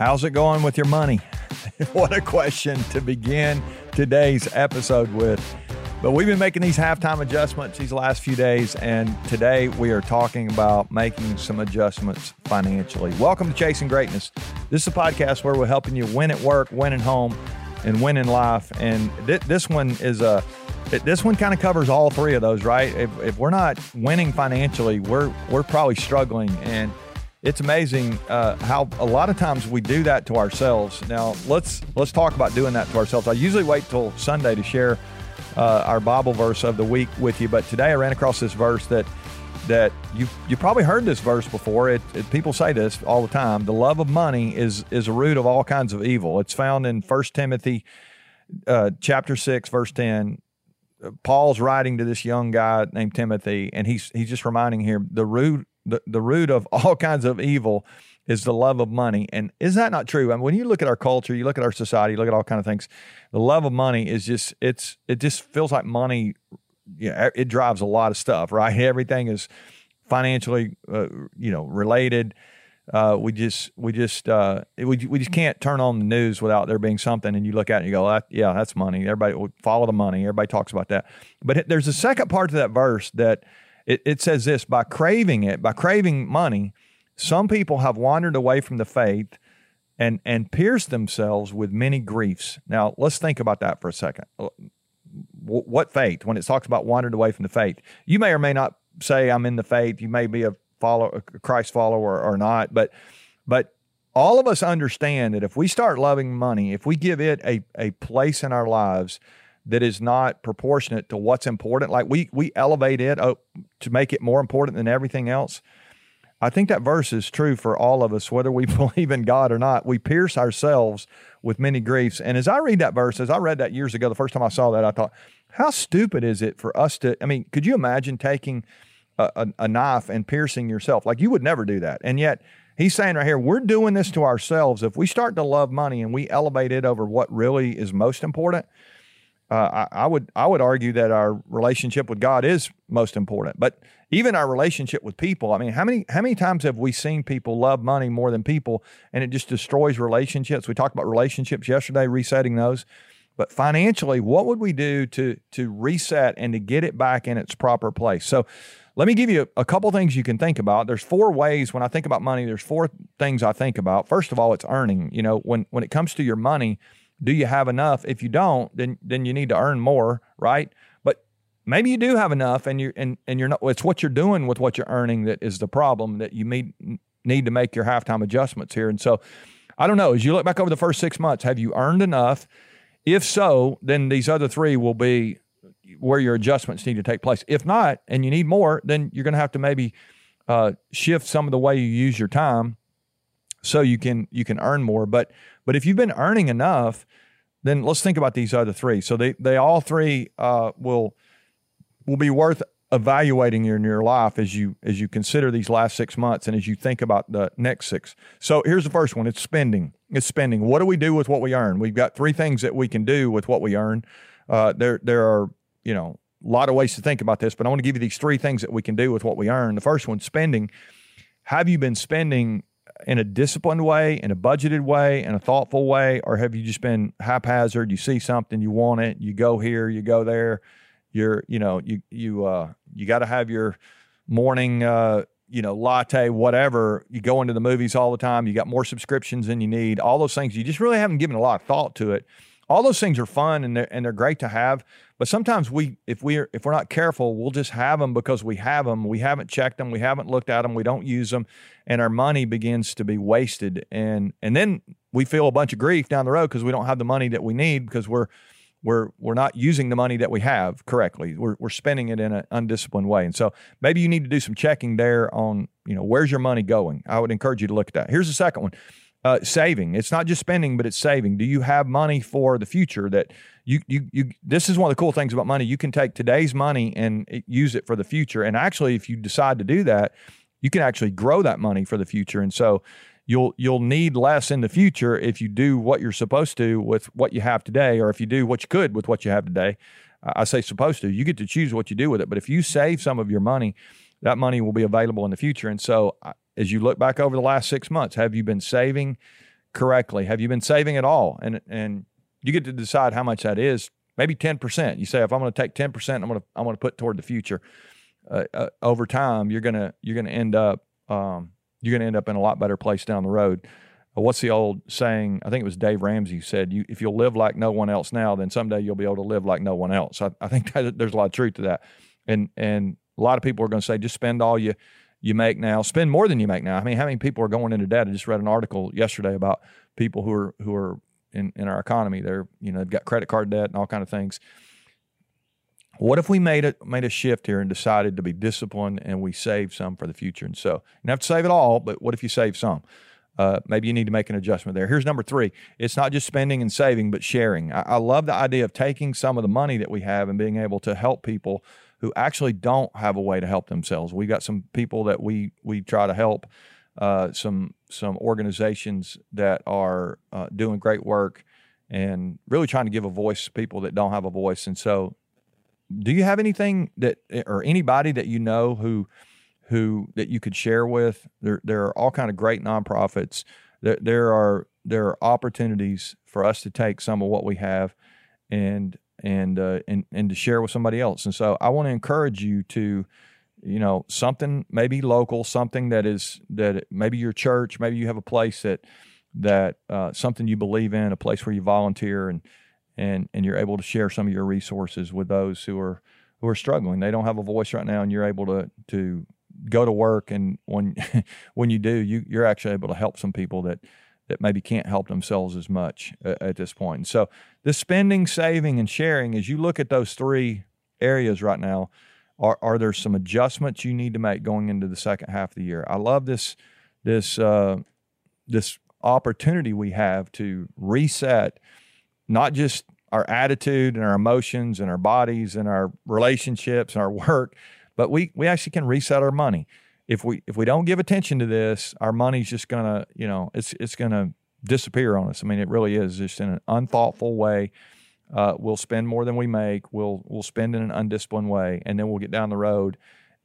How's it going with your money? what a question to begin today's episode with. But we've been making these halftime adjustments these last few days, and today we are talking about making some adjustments financially. Welcome to Chasing Greatness. This is a podcast where we're helping you win at work, win at home, and win in life. And th- this one is a this one kind of covers all three of those, right? If, if we're not winning financially, we're we're probably struggling and it's amazing uh, how a lot of times we do that to ourselves. Now let's let's talk about doing that to ourselves. I usually wait till Sunday to share uh, our Bible verse of the week with you, but today I ran across this verse that that you you probably heard this verse before. It, it, people say this all the time. The love of money is is a root of all kinds of evil. It's found in First Timothy uh, chapter six, verse ten. Paul's writing to this young guy named Timothy, and he's he's just reminding him the root the, the root of all kinds of evil is the love of money. And is that not true? I mean, when you look at our culture, you look at our society, you look at all kind of things, the love of money is just it's it just feels like money. Yeah, it drives a lot of stuff, right? Everything is financially, uh, you know, related. Uh, we just we just uh, we we just can't turn on the news without there being something, and you look at it and you go, that, yeah, that's money. Everybody will follow the money. Everybody talks about that. But there's a second part to that verse that it, it says this by craving it, by craving money, some people have wandered away from the faith and, and pierced themselves with many griefs. Now, let's think about that for a second. Uh, what faith? When it talks about wandered away from the faith, you may or may not say, I'm in the faith. You may be a follower, a Christ follower or not, but, but all of us understand that if we start loving money, if we give it a, a place in our lives, that is not proportionate to what's important. Like we we elevate it up to make it more important than everything else. I think that verse is true for all of us, whether we believe in God or not. We pierce ourselves with many griefs. And as I read that verse, as I read that years ago, the first time I saw that, I thought, how stupid is it for us to? I mean, could you imagine taking a, a, a knife and piercing yourself? Like you would never do that. And yet, he's saying right here, we're doing this to ourselves. If we start to love money and we elevate it over what really is most important, uh, I, I, would I would argue that our relationship with God is most important. But even our relationship with people, I mean, how many how many times have we seen people love money more than people, and it just destroys relationships? We talked about relationships yesterday, resetting those. But financially, what would we do to to reset and to get it back in its proper place? So. Let me give you a, a couple things you can think about. There's four ways when I think about money. There's four things I think about. First of all, it's earning. You know, when when it comes to your money, do you have enough? If you don't, then then you need to earn more, right? But maybe you do have enough, and you and and you're not. It's what you're doing with what you're earning that is the problem. That you need need to make your halftime adjustments here. And so, I don't know. As you look back over the first six months, have you earned enough? If so, then these other three will be where your adjustments need to take place. If not, and you need more, then you're going to have to maybe uh, shift some of the way you use your time so you can you can earn more. But but if you've been earning enough, then let's think about these other three. So they they all three uh, will will be worth evaluating in your life as you as you consider these last six months and as you think about the next six. So here's the first one: it's spending. It's spending. What do we do with what we earn? We've got three things that we can do with what we earn. Uh, there there are you know a lot of ways to think about this, but I want to give you these three things that we can do with what we earn. The first one, spending. Have you been spending in a disciplined way, in a budgeted way, in a thoughtful way, or have you just been haphazard? You see something, you want it, you go here, you go there. You're, you know, you you uh, you got to have your morning, uh, you know, latte, whatever. You go into the movies all the time. You got more subscriptions than you need. All those things. You just really haven't given a lot of thought to it. All those things are fun and they're and they're great to have. But sometimes we, if we're if we're not careful, we'll just have them because we have them. We haven't checked them. We haven't looked at them. We don't use them, and our money begins to be wasted. And and then we feel a bunch of grief down the road because we don't have the money that we need because we're we're we're not using the money that we have correctly. We're we're spending it in an undisciplined way. And so maybe you need to do some checking there on you know where's your money going. I would encourage you to look at that. Here's the second one uh, saving. It's not just spending, but it's saving. Do you have money for the future that you, you, you, this is one of the cool things about money. You can take today's money and use it for the future. And actually, if you decide to do that, you can actually grow that money for the future. And so you'll, you'll need less in the future if you do what you're supposed to with what you have today, or if you do what you could with what you have today. I say supposed to, you get to choose what you do with it. But if you save some of your money, that money will be available in the future. And so as you look back over the last six months, have you been saving correctly? Have you been saving at all? And and you get to decide how much that is. Maybe ten percent. You say if I'm going to take ten percent, I'm going to I'm going to put toward the future. Uh, uh, over time, you're gonna you're gonna end up um, you're gonna end up in a lot better place down the road. Uh, what's the old saying? I think it was Dave Ramsey who said, "You if you'll live like no one else now, then someday you'll be able to live like no one else." I, I think that, there's a lot of truth to that, and and a lot of people are going to say, just spend all you you make now, spend more than you make now. I mean, how many people are going into debt? I just read an article yesterday about people who are who are in, in our economy. They're you know they've got credit card debt and all kind of things. What if we made it made a shift here and decided to be disciplined and we save some for the future? And so you don't have to save it all, but what if you save some? Uh, maybe you need to make an adjustment there. Here's number three. It's not just spending and saving, but sharing. I, I love the idea of taking some of the money that we have and being able to help people who actually don't have a way to help themselves. We've got some people that we we try to help, uh, some some organizations that are uh, doing great work and really trying to give a voice to people that don't have a voice. And so, do you have anything that or anybody that you know who who that you could share with? There there are all kind of great nonprofits. There there are there are opportunities for us to take some of what we have and and uh, and and to share with somebody else. And so I want to encourage you to, you know, something maybe local, something that is that maybe your church, maybe you have a place that that uh, something you believe in, a place where you volunteer and and and you're able to share some of your resources with those who are who are struggling. They don't have a voice right now, and you're able to to go to work and when when you do, you you're actually able to help some people that that maybe can't help themselves as much uh, at this point. So the spending, saving, and sharing, as you look at those three areas right now, are, are there some adjustments you need to make going into the second half of the year? I love this this uh, this opportunity we have to reset not just our attitude and our emotions and our bodies and our relationships and our work, but we we actually can reset our money if we if we don't give attention to this, our money's just gonna you know it's it's gonna disappear on us. I mean, it really is just in an unthoughtful way. Uh, we'll spend more than we make. We'll we'll spend in an undisciplined way, and then we'll get down the road,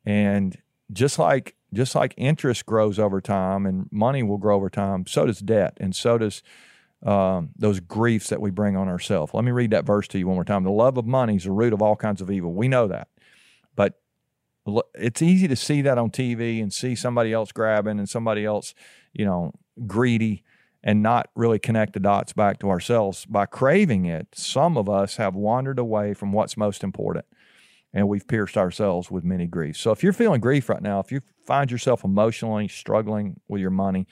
and just like just like interest grows over time and money will grow over time, so does debt, and so does um, those griefs that we bring on ourselves. Let me read that verse to you one more time. The love of money is the root of all kinds of evil. We know that, but it's easy to see that on TV and see somebody else grabbing and somebody else, you know, greedy and not really connect the dots back to ourselves. By craving it, some of us have wandered away from what's most important and we've pierced ourselves with many griefs. So if you're feeling grief right now, if you find yourself emotionally struggling with your money,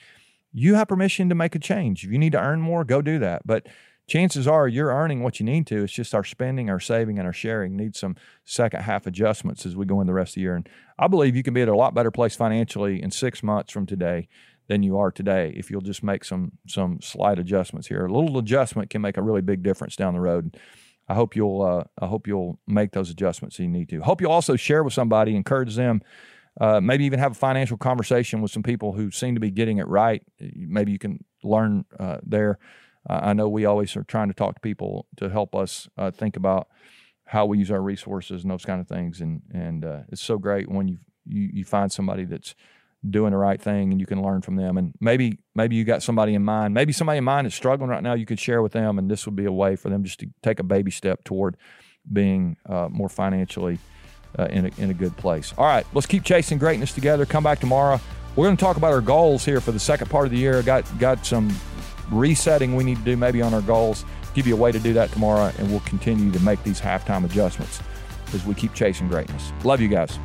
you have permission to make a change. If you need to earn more, go do that. But chances are you're earning what you need to. It's just our spending, our saving, and our sharing needs some second half adjustments as we go in the rest of the year. And I believe you can be at a lot better place financially in six months from today than you are today if you'll just make some some slight adjustments here. A little adjustment can make a really big difference down the road. I hope you'll uh, I hope you'll make those adjustments you need to. Hope you'll also share with somebody, encourage them. Uh, maybe even have a financial conversation with some people who seem to be getting it right. Maybe you can learn uh, there. I know we always are trying to talk to people to help us uh, think about how we use our resources and those kind of things. And and uh, it's so great when you, you you find somebody that's doing the right thing and you can learn from them. And maybe maybe you got somebody in mind. Maybe somebody in mind is struggling right now. You could share with them, and this would be a way for them just to take a baby step toward being uh, more financially. Uh, in, a, in a good place. All right, let's keep chasing greatness together. Come back tomorrow. We're going to talk about our goals here for the second part of the year. Got got some resetting we need to do maybe on our goals. Give you a way to do that tomorrow, and we'll continue to make these halftime adjustments as we keep chasing greatness. Love you guys.